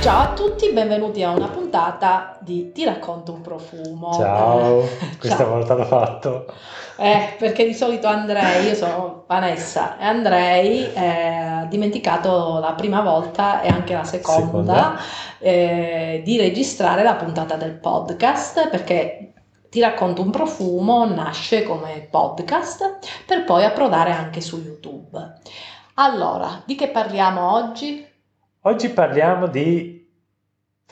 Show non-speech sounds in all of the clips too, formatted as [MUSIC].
Ciao a tutti, benvenuti a una puntata di Ti racconto un profumo. Ciao, [LAUGHS] questa Ciao. volta l'ho fatto. Eh, perché di solito Andrei, io sono Vanessa e Andrei eh, ha dimenticato la prima volta e anche la seconda, Seconda. eh, di registrare la puntata del podcast perché Ti racconto un profumo nasce come podcast per poi approdare anche su YouTube. Allora, di che parliamo oggi? Oggi parliamo di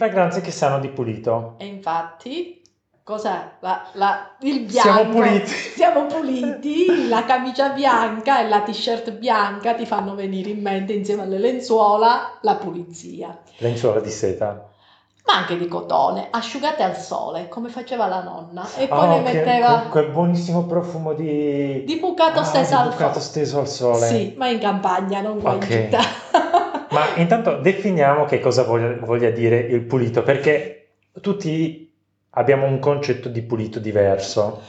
fragranze che sanno di pulito. E infatti, cos'è? La- la- il bianco. Siamo puliti. [LAUGHS] Siamo puliti, la camicia bianca e la t-shirt bianca ti fanno venire in mente insieme alle lenzuola la pulizia. Lenzuola di seta. Ma anche di cotone, asciugate al sole, come faceva la nonna. E poi Ah, ne metteva quel, quel buonissimo profumo di... di bucato Ah, steso di al bucato sole. steso al sole. Sì, ma in campagna, non qua Ok. in città. [LAUGHS] Ma intanto definiamo che cosa voglia, voglia dire il pulito, perché tutti abbiamo un concetto di pulito diverso.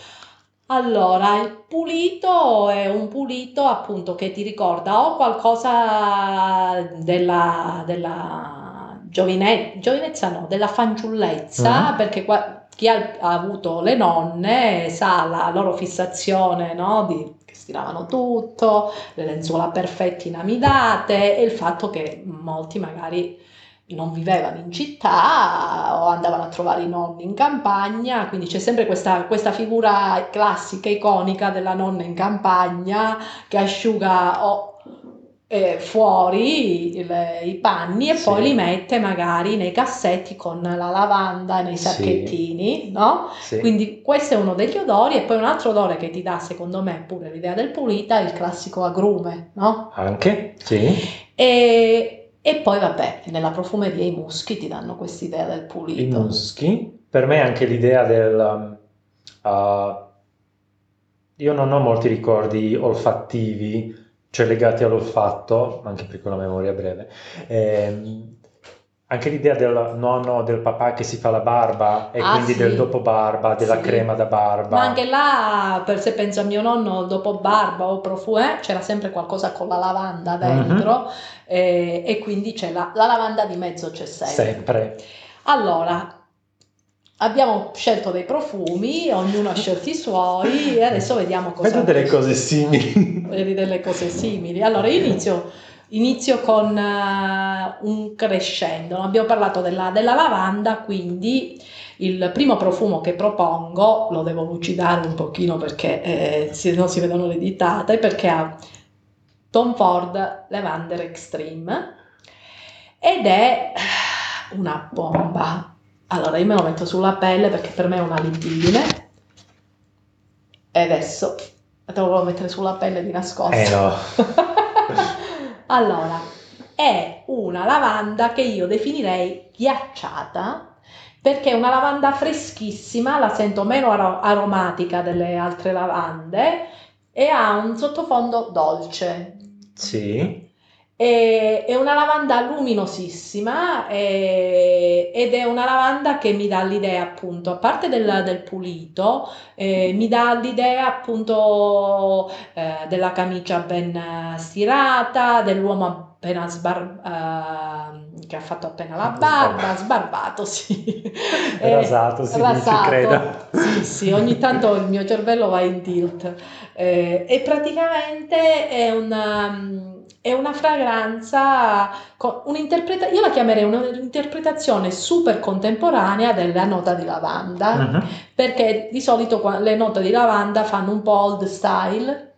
Allora, il pulito è un pulito appunto che ti ricorda o qualcosa della, della giovine- giovinezza, no, della fanciullezza, Mhm. perché qua- chi ha, ha avuto le nonne sa la loro fissazione, no, di, stiravano tutto, le lenzuola perfette inamidate e il fatto che molti magari non vivevano in città o andavano a trovare i nonni in campagna, quindi c'è sempre questa, questa figura classica, iconica della nonna in campagna che asciuga o, eh, fuori il- i panni e Sì. poi li mette magari nei cassetti con la lavanda nei Sì. sacchettini, no? Sì. Quindi questo è uno degli odori e poi un altro odore che ti dà secondo me pure l'idea del pulita è il classico agrume, no? Anche? Sì. E, e poi vabbè, nella profumeria i muschi ti danno quest'idea del I pulito. muschi. Per me anche l'idea del... um, uh, io non ho molti ricordi olfattivi, cioè legati all'olfatto, anche perché ho la memoria breve. Ehm, anche l'idea del nonno, del papà che si fa la barba e Ah, quindi sì. del dopo barba, della Sì. crema da barba. Ma anche là, per se penso a mio nonno dopo barba o profumo, c'era sempre qualcosa con la lavanda dentro Mhm. eh, e quindi c'è la, la lavanda di mezzo c'è sempre. Sempre. Allora, abbiamo scelto dei profumi, ognuno ha scelto i suoi e adesso vediamo cosa... Vedo delle cose simili. [LAUGHS] Vedi delle cose simili. Allora, io inizio, inizio con eh, un crescendo. Abbiamo parlato della, della lavanda, quindi il primo profumo che propongo, lo devo lucidare un pochino perché eh, se no si vedono le ditate, perché ha Tom Ford Lavender Extreme ed è una bomba. Allora, io me lo metto sulla pelle perché per me è una libidine. E adesso te lo volevo mettere sulla pelle di nascosto. Eh no. [LAUGHS] allora, è una lavanda che io definirei ghiacciata perché è una lavanda freschissima, la sento meno aro- aromatica delle altre lavande e ha un sottofondo dolce. Sì. E- È una lavanda luminosissima e- ed è una lavanda che mi dà l'idea appunto, a parte del, del pulito, eh, mi dà l'idea appunto eh, della camicia ben eh, stirata, dell'uomo appena sbar- eh, che ha fatto appena la barba, sbarbato, sì. [LAUGHS] Eh, Rasato, si rasato. credo. Sì, sì, ogni tanto il mio cervello va in tilt. Eh, e praticamente è una, è una fragranza, con un'interpreta- io la chiamerei un'interpretazione super contemporanea della nota di lavanda, Mhm. perché di solito le note di lavanda fanno un po' old style,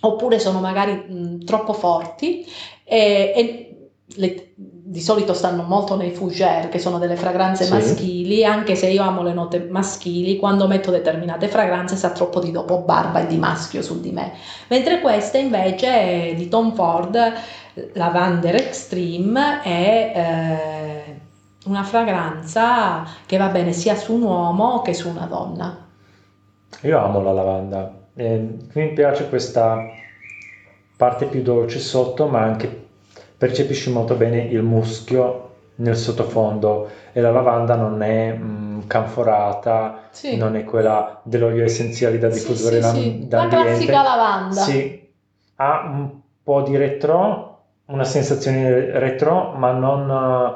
oppure sono magari mh, troppo forti e, e le- di solito stanno molto nei fougère, che sono delle fragranze Sì. maschili, anche se io amo le note maschili, quando metto determinate fragranze sa troppo di dopo barba e di maschio su di me. Mentre questa invece è di Tom Ford, Lavender Extreme, è eh, una fragranza che va bene sia su un uomo che su una donna. Io amo la lavanda. E mi piace questa parte più dolce sotto, ma anche percepisci molto bene il muschio nel sottofondo e la lavanda non è mm, canforata, Sì. non è quella dell'olio essenziale da Sì, diffusore sì, da- sì. La classica lavanda. Sì, ha un po' di retro, una sensazione retro, ma non,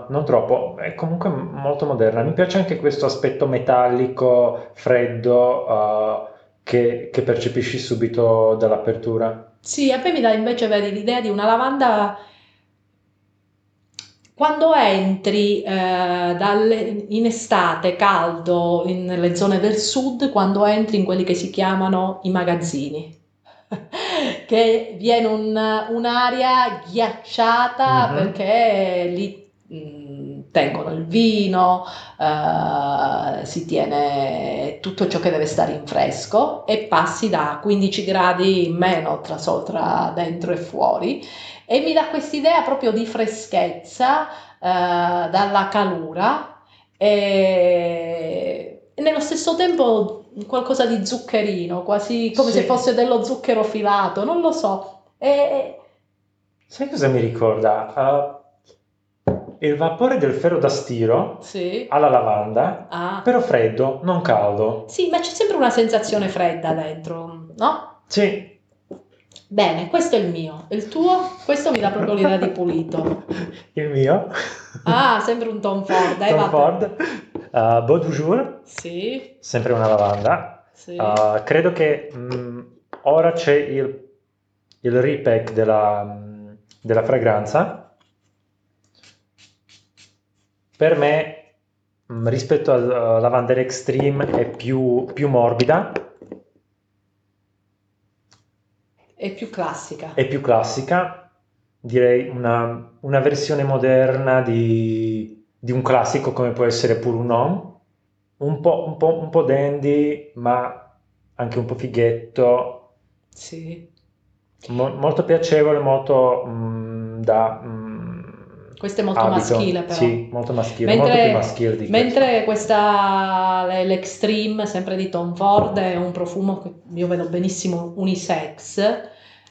non, troppo. È comunque molto moderna. Mi piace anche questo aspetto metallico, freddo, uh, che, che, percepisci subito dall'apertura. Sì, a me mi dà invece vedi, l'idea di una lavanda. Quando entri eh, dalle, in estate, caldo, in, nelle zone del sud, quando entri in quelli che si chiamano i magazzini [LAUGHS] che viene un, un'aria ghiacciata mm-hmm. perché lì mh, mm, tengono il vino, uh, si tiene tutto ciò che deve stare in fresco e passi da 15 gradi in meno tra, tra dentro e fuori e mi dà quest'idea proprio di freschezza uh, dalla calura e nello stesso tempo qualcosa di zuccherino, quasi come sì. se fosse dello zucchero filato, non lo so. E... Sai cosa mi ricorda? Uh, il vapore del ferro da stiro sì. alla lavanda, ah. però freddo, non caldo. Sì, ma c'è sempre una sensazione fredda dentro, no? Sì. Bene, questo è il mio. Il tuo? Questo mi dà proprio l'idea di pulito. [LAUGHS] Il mio? Ah, sembra un Tom Ford. Dai, Tom Ford. Uh, Beau. Sì. Sempre una lavanda. Sì. Uh, credo che mh, mm, ora c'è il, il repack della, mh, della fragranza. Per me, mh, mm, rispetto alla uh, Lavender Extreme, è più, più morbida. È più classica. È più classica. Direi una, una versione moderna di di un classico come può essere Pur un Homme, un po', un, po', un po' dandy, ma anche un po' fighetto. Sì. Mo- molto piacevole, molto mm, da... Mm, questo è molto abito. maschile però. Sì, molto maschile, mentre, molto più maschile di Mentre questa, l'Extreme, sempre di Tom Ford, è un profumo che io vedo benissimo unisex,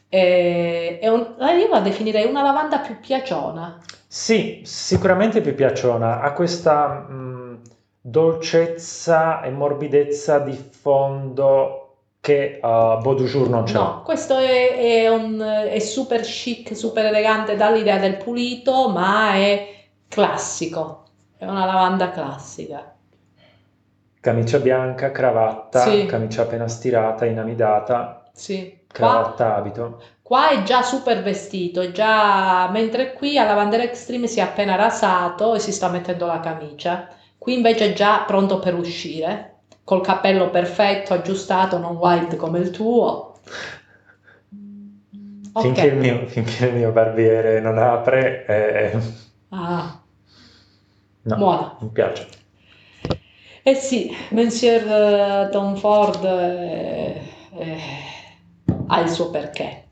è, è un, io la definirei una lavanda più piaciona. Sì, sicuramente più piaciona, ha questa mh, dolcezza e morbidezza di fondo che uh, Beau du Jour non c'è. No, questo è, è, un, è super chic, super elegante, dà l'idea del pulito, ma è classico, è una lavanda classica. Camicia bianca, cravatta, sì. camicia appena stirata, inamidata. Sì. Cravatta, Qua, abito. Qua è già super vestito, è già... mentre qui alla Lavandera Extreme si è appena rasato e si sta mettendo la camicia. Qui invece è già pronto per uscire, col cappello perfetto, aggiustato, non wild come il tuo. Okay. Finché, il mio, finché, il mio, barbiere non apre... Eh... Ah. No, Buona. mi piace. Eh sì, Monsieur eh, Tom Ford... Eh, eh ha il suo perché.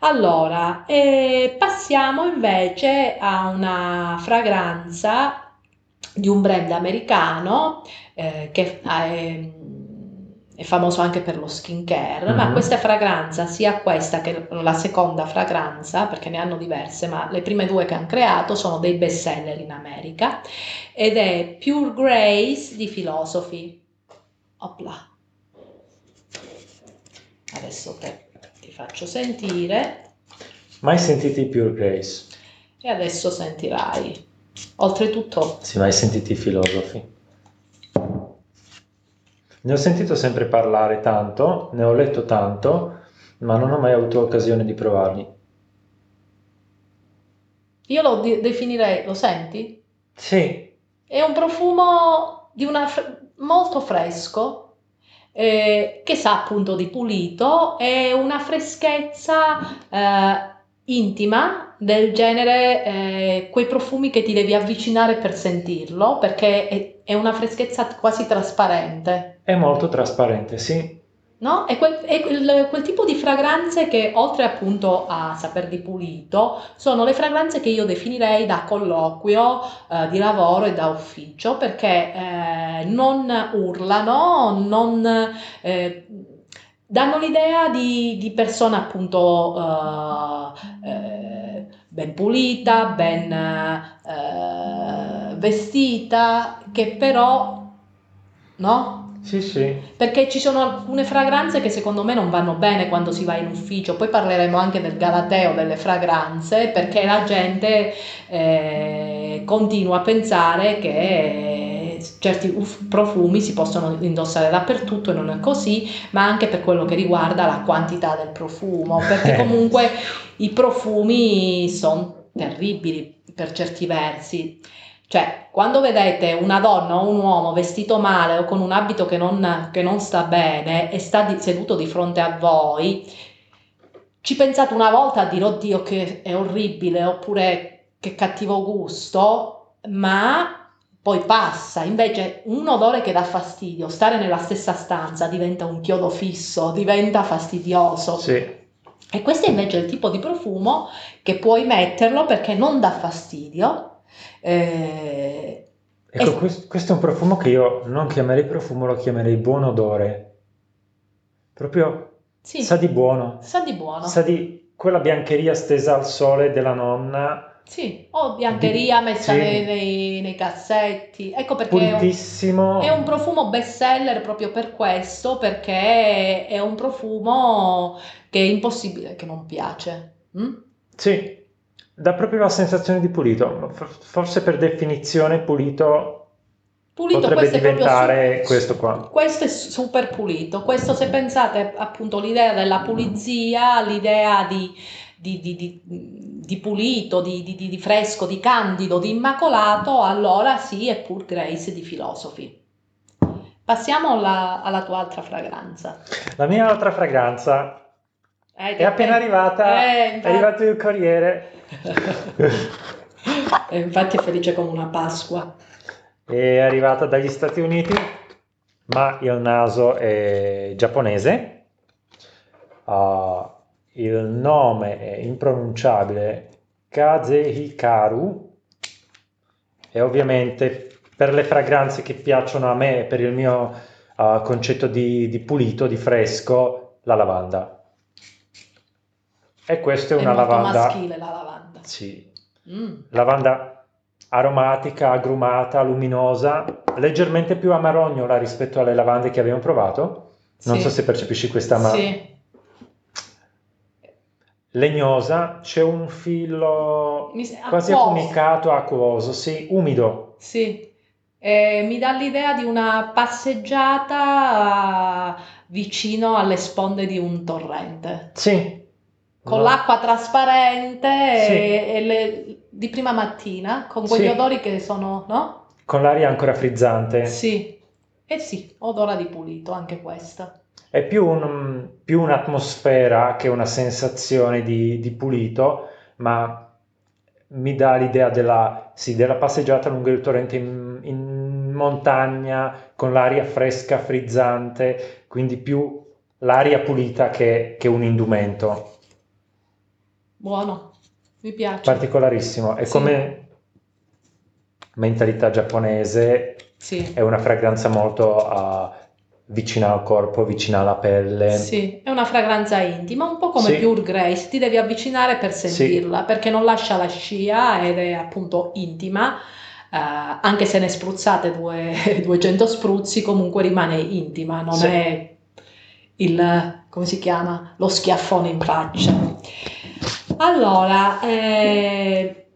Allora, eh, passiamo invece a una fragranza di un brand americano eh, che è, è, famoso anche per lo skincare, mm-hmm. ma questa fragranza, sia questa che la seconda fragranza, perché ne hanno diverse, ma le prime due che hanno creato sono dei best seller in America, ed è Pure Grace di Philosophy. Opla. Adesso te, ti faccio sentire. Mai sentiti Pure Grace? E adesso sentirai. Oltretutto... Sì, mai sentiti i filosofi? Ne ho sentito sempre parlare tanto, ne ho letto tanto, ma non ho mai avuto occasione di provarli. Io lo de- definirei, lo senti? Sì. È un profumo di una fr- molto fresco, eh, che sa appunto di pulito e una freschezza eh, intima del genere eh, quei profumi che ti devi avvicinare per sentirlo perché è, è una freschezza quasi trasparente. È molto trasparente, sì. No? È, quel, è quel, quel, tipo di fragranze che oltre appunto a saper di pulito sono le fragranze che io definirei da colloquio, eh, di lavoro e da ufficio perché eh, non urlano, non, eh, danno l'idea di, di persona appunto eh, eh, ben pulita, ben eh, vestita, che però no? Sì, sì. Perché ci sono alcune fragranze che secondo me non vanno bene quando si va in ufficio, poi parleremo anche del galateo delle fragranze, perché la gente eh, continua a pensare che certi profumi si possono indossare dappertutto e non è così, ma anche per quello che riguarda la quantità del profumo, perché [LAUGHS] comunque i profumi sono terribili per certi versi. Cioè, quando vedete una donna o un uomo vestito male o con un abito che non, che non sta bene e sta di, seduto di fronte a voi, ci pensate una volta a dire oddio che è orribile oppure che cattivo gusto, ma poi passa. Invece un odore che dà fastidio, stare nella stessa stanza diventa un chiodo fisso, diventa fastidioso. Sì. E questo è invece il tipo di profumo che puoi metterlo perché non dà fastidio eh, ecco, questo, questo, è un profumo che io non chiamerei profumo, lo chiamerei buon odore. Proprio sì, sa di buono. Sa di buono. Sa di quella biancheria stesa al sole della nonna. Sì, o biancheria di, messa sì. nei, nei, nei, cassetti. Ecco perché. È un, è un profumo best seller proprio per questo, perché è un profumo che è impossibile che non piace. Mm? Sì, dà proprio la sensazione di pulito. Forse per definizione pulito, pulito potrebbe diventare su- questo qua. Questo è super pulito. Questo se pensate appunto l'idea della pulizia, l'idea di, di, di, di pulito, di, fresco, di candido, di immacolato, allora sì, è pur grace di filosofi. Passiamo alla, alla tua altra fragranza. La mia altra fragranza eh, è appena arrivata, eh, è arrivato il corriere. [LAUGHS] e infatti è felice come una Pasqua. È arrivata dagli Stati Uniti, ma il naso è giapponese. Uh, il nome è impronunciabile Kazehikaru e ovviamente per le fragranze che piacciono a me e per il mio uh, concetto di, di pulito, di fresco, la lavanda. E questa è una è lavanda. maschile la lavanda. Sì. Mm. Lavanda aromatica, agrumata, luminosa, leggermente più amarognola rispetto alle lavande che abbiamo provato. Non sì. so se percepisci questa ma... Sì. Legnosa, c'è un filo quasi affumicato, acquoso, sì, umido. Sì, eh, mi dà l'idea di una passeggiata vicino alle sponde di un torrente. Sì, con no. l'acqua trasparente sì. e, e le, di prima mattina, con quegli sì. odori che sono, no? Con l'aria ancora frizzante. Sì, eh sì, odora di pulito anche questa. È più, un, più un'atmosfera che una sensazione di, di, pulito, ma mi dà l'idea della, sì, della passeggiata lungo il torrente in, in montagna, con l'aria fresca, frizzante, quindi più l'aria pulita che, che un indumento. Buono, mi piace. Particolarissimo. E sì. come mentalità giapponese sì. è una fragranza molto uh, vicina al corpo, vicina alla pelle. Sì, è una fragranza intima, un po' come sì. Pure Grace, ti devi avvicinare per sentirla, sì. perché non lascia la scia ed è appunto intima. Uh, anche se ne spruzzate due, [LAUGHS] 200 spruzzi, comunque rimane intima, non sì. è il, come si chiama, lo schiaffone in faccia. Allora, eh,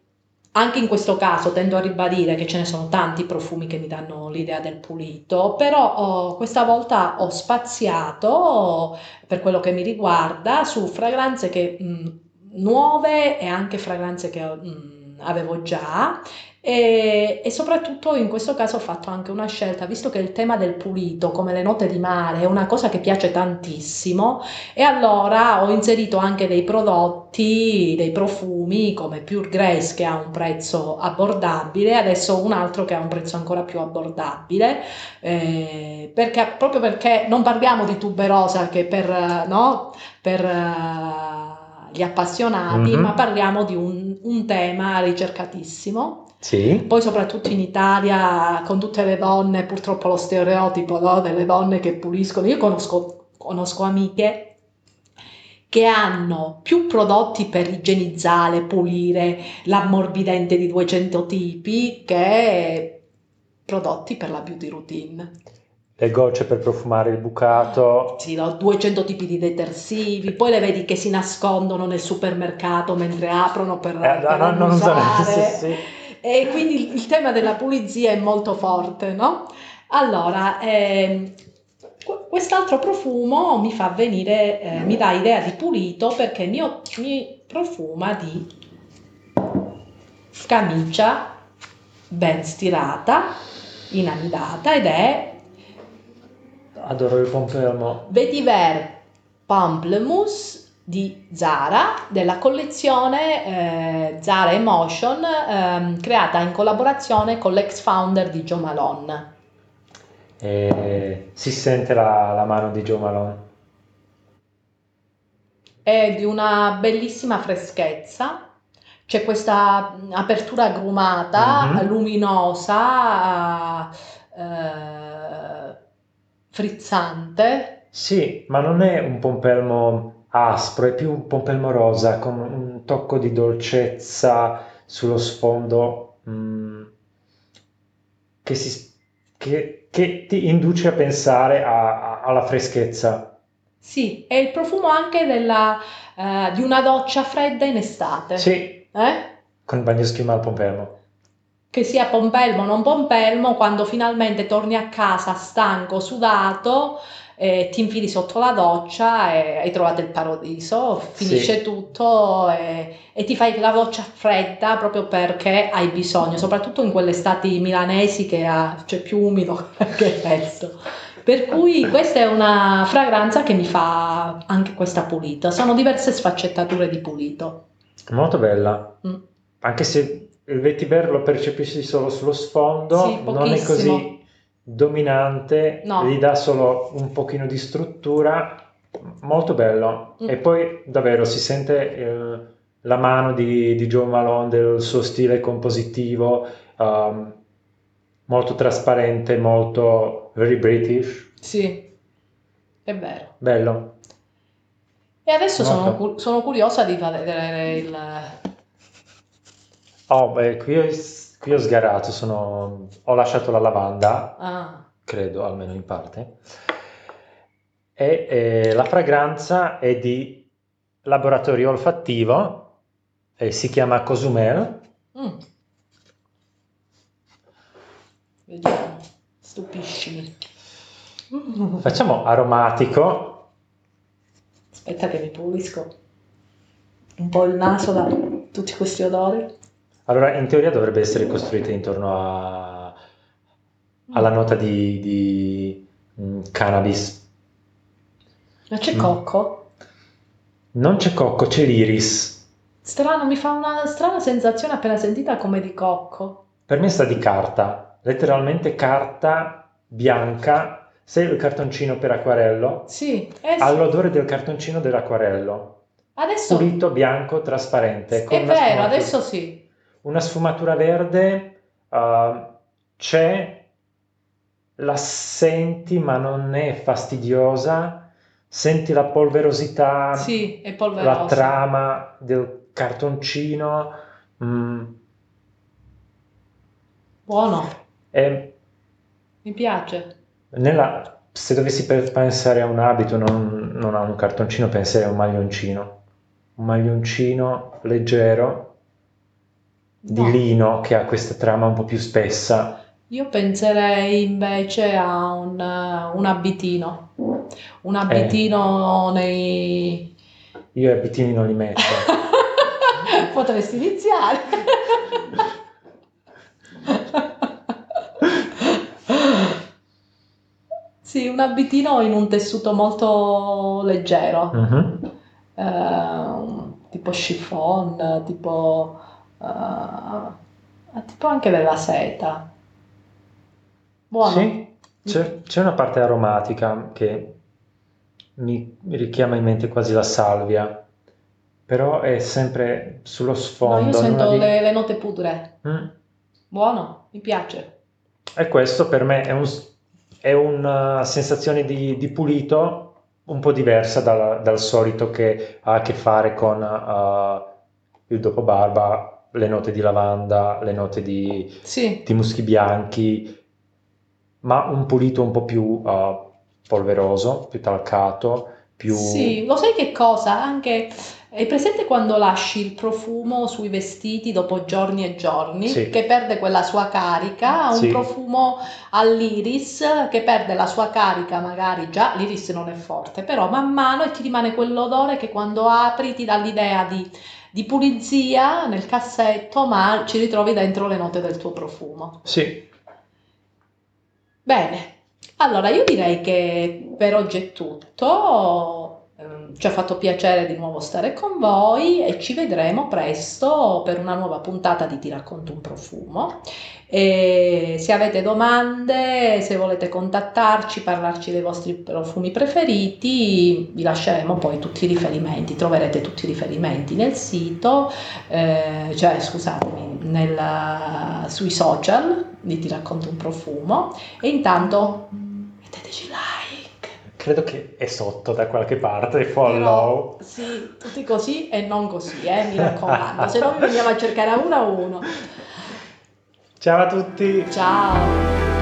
anche in questo caso tendo a ribadire che ce ne sono tanti profumi che mi danno l'idea del pulito, però oh, questa volta ho spaziato per quello che mi riguarda su fragranze che, mh, nuove e anche fragranze che mh, avevo già e, e, soprattutto in questo caso ho fatto anche una scelta, visto che il tema del pulito, come le note di mare, è una cosa che piace tantissimo, e allora ho inserito anche dei prodotti, dei profumi come Pure Grace che ha un prezzo abbordabile, adesso un altro che ha un prezzo ancora più abbordabile, eh, perché, proprio perché non parliamo di tuberosa che per, no, per gli appassionati, mm-hmm. ma parliamo di un, un tema ricercatissimo sì. Poi soprattutto in Italia con tutte le donne, purtroppo lo stereotipo no? delle donne che puliscono. Io conosco, conosco amiche che hanno più prodotti per igienizzare, pulire, l'ammorbidente di 200 tipi che prodotti per la beauty routine. Le gocce per profumare il bucato. Sì, ho 200 tipi di detersivi, poi le vedi che si nascondono nel supermercato mentre aprono per, Eh, per no, non usare. sì, sì. E quindi il, il tema della pulizia è molto forte, no? Allora, qu- quest'altro profumo mi fa venire, eh, mi dà idea di pulito perché mi, mi profuma di camicia ben stirata, inamidata ed è Adoro il pompelmo. Vetiver Pamplemousse di Zara della collezione eh, Zara Emotion ehm, creata in collaborazione con l'ex founder di Joe Malone. E si sente la, la mano di Joe Malone. È di una bellissima freschezza, c'è questa mh, apertura agrumata, Mhm. luminosa, eh, frizzante. Sì, ma non è un pompelmo aspro, è più un pompelmo rosa con un tocco di dolcezza sullo sfondo mm, che, si- che- che ti induce a pensare a- a- alla freschezza. Sì, è il profumo anche della, eh, di una doccia fredda in estate. Sì, Eh? con il bagnoschiuma al pompelmo. Che sia pompelmo o non pompelmo, quando finalmente torni a casa stanco, sudato, eh, ti infili sotto la doccia e hai trovato il paradiso, finisce Sì. tutto e, e ti fai la doccia fredda proprio perché hai bisogno, soprattutto in quelle estati milanesi che ha- c'è più umido [LAUGHS] che fresco. Per cui questa è una fragranza che mi fa anche questa pulita. Sono diverse sfaccettature di pulito. Molto bella, Mm. anche se il vetiver lo percepisci solo sullo sfondo, Sì, non è così dominante, No. gli dà solo un pochino di struttura, molto bello. Mm. E poi davvero si sente eh, la mano di, di Joe Malone, del suo stile compositivo, um, molto trasparente, molto very British, Sì, è vero. bello. E adesso sono, sono curiosa di vedere il... Oh, beh, qui ho, qui ho sgarato, sono- ho lasciato la lavanda. Ah, credo almeno in parte. E eh, la fragranza è di laboratorio olfattivo e si chiama Cozumel. mm. Vediamo, stupiscimi. Mm. Facciamo aromatico. Aspetta che mi pulisco un po' il naso da tutti questi odori. Allora, in teoria dovrebbe essere costruita intorno a- alla nota di, di, mm, cannabis. Ma c'è Mm. cocco? Non c'è cocco, c'è l'iris. Strano, mi fa una strana sensazione appena sentita come di cocco. Per me sta di carta, letteralmente carta bianca. Sai il cartoncino per acquarello? Sì, eh sì. Ha l'odore del cartoncino dell'acquarello. adesso pulito, bianco, trasparente. è vero, adesso sì. Una sfumatura verde uh, c'è, la senti ma non è fastidiosa, senti la polverosità, Sì, è la trama del cartoncino. mm, Buono, e mi piace. nella- se dovessi pe- pensare a un abito, non, non a un cartoncino, penserei a un maglioncino. Un maglioncino leggero di No. lino che ha questa trama un po' più spessa. Io penserei invece a un, eh, un abitino, un abitino nei... Io i abitini non li metto. [LAUGHS] Potresti iniziare. Sì, un abitino in un tessuto molto leggero, Mhm. eh, tipo chiffon, tipo, eh, tipo anche della seta. Buono. Sì, c'è, c'è una parte aromatica che mi richiama in mente quasi la salvia, però è sempre sullo No, sfondo. io sento di- le, le note pudre. Mm. Buono, mi piace. E questo per me è, un- è una sensazione di, di pulito un po' diversa dal, dal solito che ha a che fare con eh, il dopobarba, le note di lavanda, le note di, Sì, di muschi bianchi, ma un pulito un po' più uh, polveroso, più talcato, più... Sì, lo sai che cosa? Anche hai presente quando lasci il profumo sui vestiti dopo giorni e giorni, Sì. che perde quella sua carica? Un Sì. profumo all'iris che perde la sua carica, magari già l'iris non è forte, però man mano e ti rimane quell'odore che quando apri ti dà l'idea di, di pulizia nel cassetto, ma ci ritrovi dentro le note del tuo profumo. Sì, Bene, allora io direi che per oggi è tutto. Ci ha fatto piacere di nuovo stare con voi e ci vedremo presto per una nuova puntata di Ti racconto un profumo. E se avete domande, se volete contattarci, parlarci dei vostri profumi preferiti, vi lasceremo poi tutti i riferimenti, troverete tutti i riferimenti nel sito, eh, cioè scusatemi, nella- sui social di Ti racconto un profumo. E intanto metteteci like. Credo che è sotto da qualche parte, Però, follow. sì, tutti così e non così, eh, mi raccomando. [LAUGHS] Se no vi veniamo a cercare a uno a uno. Ciao a tutti! Ciao.